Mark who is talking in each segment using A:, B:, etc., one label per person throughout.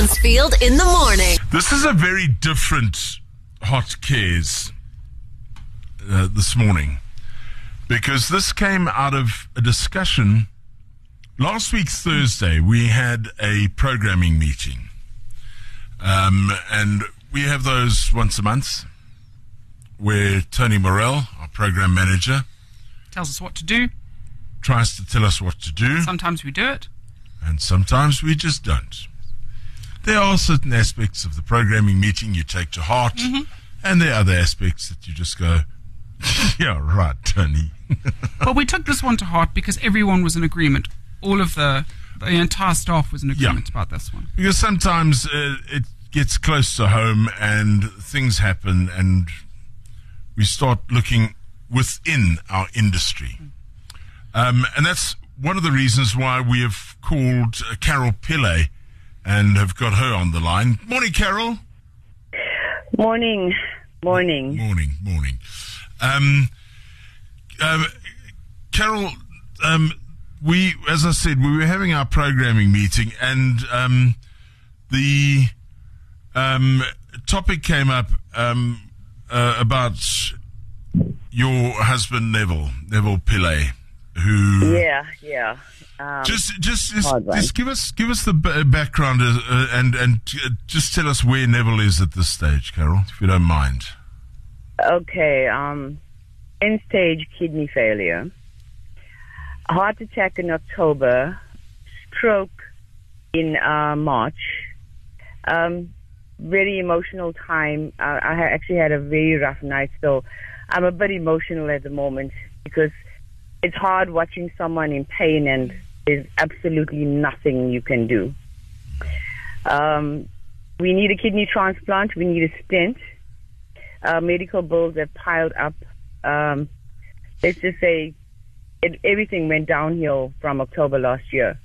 A: Mansfield in the morning.
B: This is a very different hot case uh, this morning because this came out of a discussion. Last week, Thursday, we had a programming meeting. Um, and we have those once a month where Tony Morell, our program manager,
C: tells us what to do.
B: tries to tell us what to do,
C: Sometimes we do it.
B: and sometimes we just don't. There are certain aspects of the programming meeting you take to heart, and there are other aspects that you just go, yeah, right, Tony.
C: But we took this one to heart because everyone was in agreement. All of the the entire staff was in agreement about this one.
B: Because sometimes uh, it gets close to home and things happen, and we start looking within our industry. Um, and that's one of the reasons why we have called uh, Carol Pillay and have got her on the line. Morning, Carol.
D: Morning, morning.
B: Morning, morning. Um, um, Carol, um, we, as I said, we were having our programming meeting, and um, the um, topic came up um, uh, about your husband Neville, Neville Pillay, who
D: Yeah, yeah. Um,
B: just just just, just give us give us the b- background uh, uh, and and uh, just tell us where Neville is at this stage, Carol, if you don't mind.
D: okay. Um, end stage kidney failure, heart attack in October, stroke in uh, March. Um, very emotional time. Uh, I actually had a very rough night, so I'm a bit emotional at the moment because it's hard watching someone in pain and there's absolutely nothing you can do. Um, we need a kidney transplant. We need a stent. Uh, medical bills have piled up. Um, let's just say it, everything went downhill from October last year.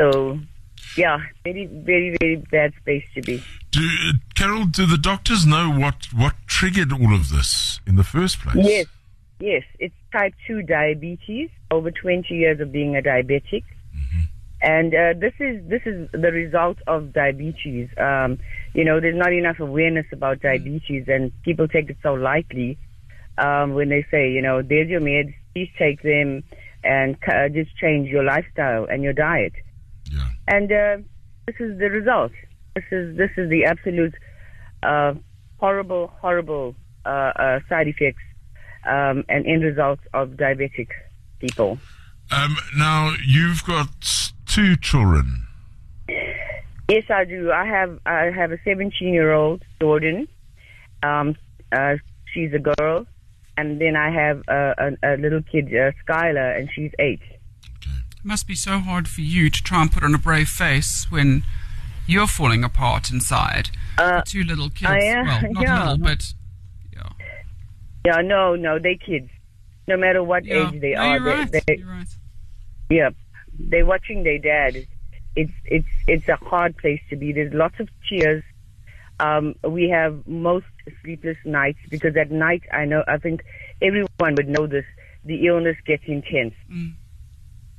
D: So, yeah, very, very, very bad space to be.
B: Do uh, Carol? Do the doctors know what what triggered all of this in the first place?
D: Yes, yes, it's type 2 diabetes, over 20 years of being a diabetic. And uh, this is this is the result of diabetes. Um, you know, there's not enough awareness about diabetes, and people take it so lightly um, when they say, you know, there's your meds, please take them, and uh, just change your lifestyle and your diet.
B: Yeah.
D: And uh, this is the result. This is this is the absolute uh, horrible, horrible uh, uh, side effects um, and end result of diabetic people.
B: Um, now you've got two children.
D: Yes, I do. I have I have a 17 year old Jordan. Um, uh, she's a girl, and then I have a, a, a little kid, uh, Skylar, and she's eight.
C: It must be so hard for you to try and put on a brave face when you're falling apart inside. The two little kids.
D: I am,
C: well, not
D: yeah.
C: little, but yeah.
D: Yeah, no, no, they kids. No matter what
C: yeah.
D: age they
C: no,
D: are, they,
C: right.
D: they,
C: right.
D: Yeah, they're watching their dad. It's it's it's a hard place to be. There's lots of tears. Um, we have most sleepless nights because at night I know I think everyone would know this. The illness gets intense.
C: Mm.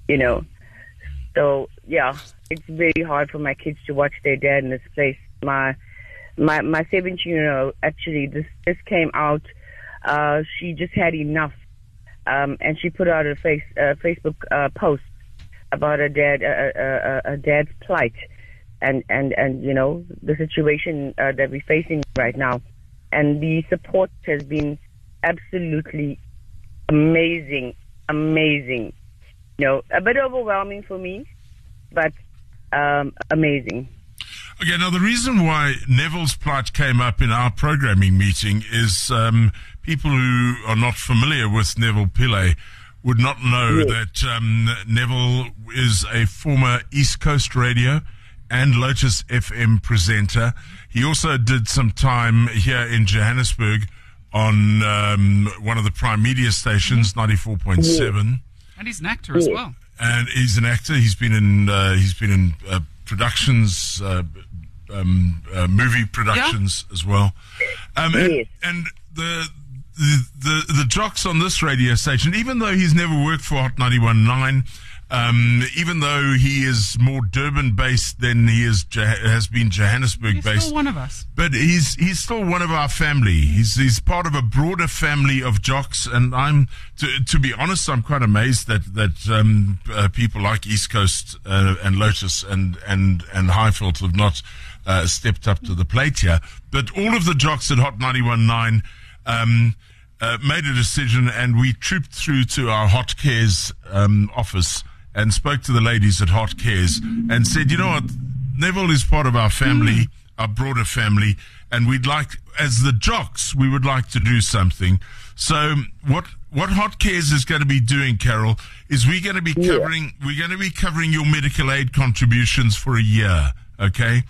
D: You know, so yeah, it's very hard for my kids to watch their dad in this place. My my my 17 year old actually this this came out. Uh, she just had enough um, and she put out a face uh, Facebook uh, post about her dad, uh, uh, uh, a dad's plight, and and and you know the situation uh, that we're facing right now, and the support has been absolutely amazing, amazing. You know, a bit overwhelming for me, but um, amazing.
B: Okay, now the reason why Neville's plight came up in our programming meeting is um, people who are not familiar with Neville Pillay would not know that um, Neville is a former East Coast Radio and Lotus FM presenter. He also did some time here in Johannesburg on um, one of the Primedia stations, 94.7
C: And he's an actor as well.
B: and he's an actor. He's been in uh, he's been in uh, productions, uh, um, uh, movie productions as well. Um, and,
D: Yes.
B: and the, the the the jocks on this radio station, even though he's never worked for Hot 91.9, Um, even though he is more Durban based than he is has been Johannesburg
C: He's
B: based,
C: still one of us.
B: but he's he's still one of our family. He's he's part of a broader family of jocks, and I'm to to be honest, I'm quite amazed that that um, uh, people like East Coast uh, and Lotus and and and Highveld have not uh, stepped up to the plate here. But all of the jocks at Hot 91.9 um, uh, made a decision, and we trooped through to our Hot Cares um, office and spoke to the ladies at Hot Cares and said, you know what, Neville is part of our family, our broader family, and we'd like, as the jocks, we would like to do something. So what what Hot Cares is going to be doing, Carol, is we're going to be covering we're going to be covering your medical aid contributions for a year, okay?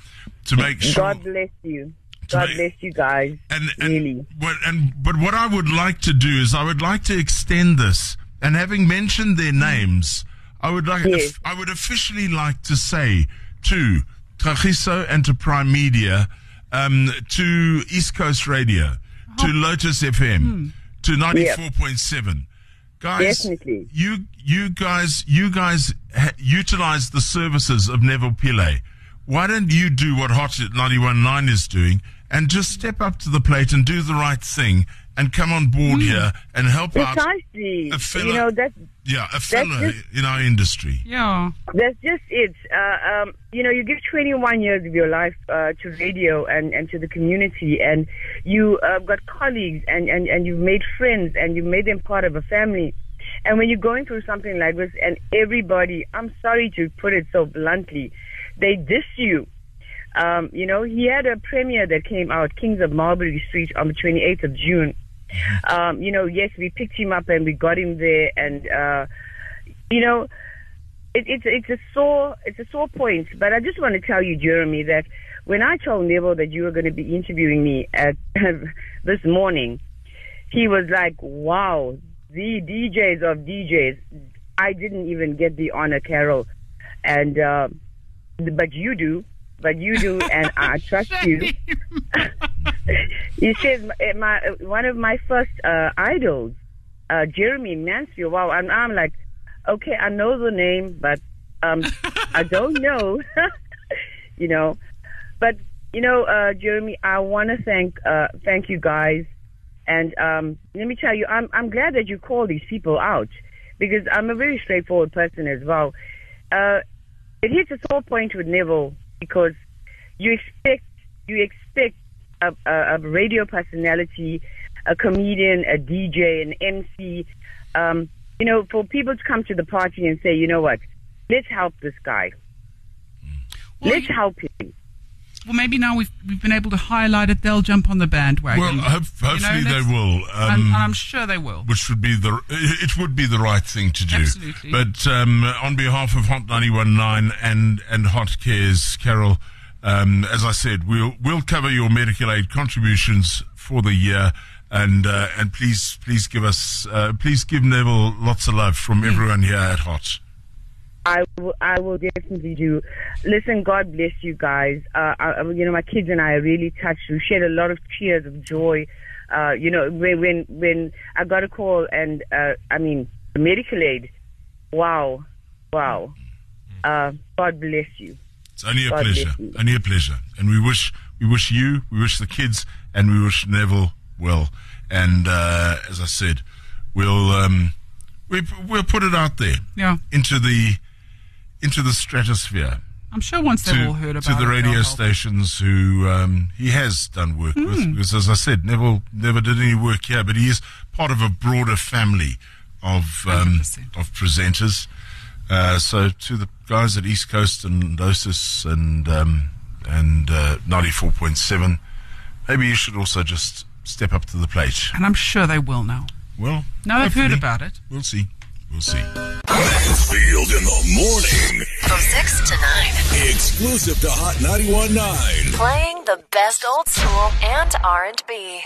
B: To make sure
D: God bless you. God bless you guys.
B: and, and
D: really.
B: What, and but what I would like to do is I would like to extend this, and having mentioned their names, I would like
D: Yes.
B: I would officially like to say to Kagiso and to Primedia, um, to East Coast Radio, to Lotus FM, to ninety four point seven. Guys,
D: Definitely.
B: you you guys you guys ha- utilize the services of Neville Pillay. Why don't you do what Hot 91.9 is doing and just step up to the plate and do the right thing and come on board here and help out?
D: Precisely.
B: a fella-
D: You know, that's
B: Yeah, a fellow
D: just-
B: in our industry.
C: Yeah.
D: That's just it. Uh, um, you know, you give 21 years of your life uh, to radio and, and to the community, and you uh, got colleagues, and, and, and you've made friends, and you've made them part of a family. And when you're going through something like this, and everybody, I'm sorry to put it so bluntly, they diss you. Um, you know, he had a premiere that came out, Kings of Mulberry Street, on the 28th of June. Um, you know, yes, we picked him up and we got him there, and uh, you know, it, it's it's a sore it's a sore point. But I just want to tell you, Jeremy, that when I told Neville that you were going to be interviewing me at this morning, he was like, "Wow, the DJs of DJs." I didn't even get the honor, Carol, and uh, but you do, but you do, and I trust you. He says my, my one of my first uh, idols, uh, Jeremy Mansfield. Wow, and I'm like, okay, I know the name, but um, I don't know, you know. But you know, uh, Jeremy, I want to thank uh, thank you guys, and um, let me tell you, I'm I'm glad that you call these people out because I'm a very straightforward person as well. It hits a sore point with Neville because you expect you expect a, a, a radio personality, a comedian, a DJ, an MC, um, you know, for people to come to the party and say, you know what, let's help this guy,
C: Well,
D: let's
C: you-
D: help him.
C: Well, maybe now we've we've been able to highlight it. They'll jump on the bandwagon.
B: Well, hope, hopefully
C: You know,
B: they will.
C: and,
B: Um,
C: and I'm sure they will.
B: which would be the it would be the right thing to do.
C: Absolutely.
B: But um, on behalf of Hot 91.9 and and Hot Cares, Carol, um, as I said, we'll we'll cover your medical aid contributions for the year. And uh, and please please give us uh, please give Neville lots of love from everyone here at Hot.
D: I will, I will definitely do. Listen, God bless you guys. Uh, I, I- you know, my kids and I are really touched. We shed a lot of tears of joy. Uh, you know, when, when, when I got a call and, uh, I mean, the medical aid. Wow. Wow. Uh, God bless you.
B: It's only a
D: God
B: pleasure, only a pleasure. And we wish we wish you, we wish the kids, and we wish Neville well. And uh, as I said, we'll um, we we'll put it out there
C: Yeah,
B: into the into the stratosphere
C: I'm sure once they've
B: to,
C: all heard about it.
B: to the
C: it,
B: radio stations who um, he has done work
C: Hmm.
B: with. Because as I said, Neville never did any work here, but he is part of a broader family of um, of presenters. Uh, so to the guys at East Coast and Lotus and um, and uh, ninety four point seven, maybe you should also just step up to the plate.
C: And I'm sure they will now.
B: Well,
C: Now they've heard about it.
B: We'll see. We'll see.
A: Mansfield in the morning.
E: From 6 to 9.
A: Exclusive to Hot 91.9.
E: Playing the best old school and R&B.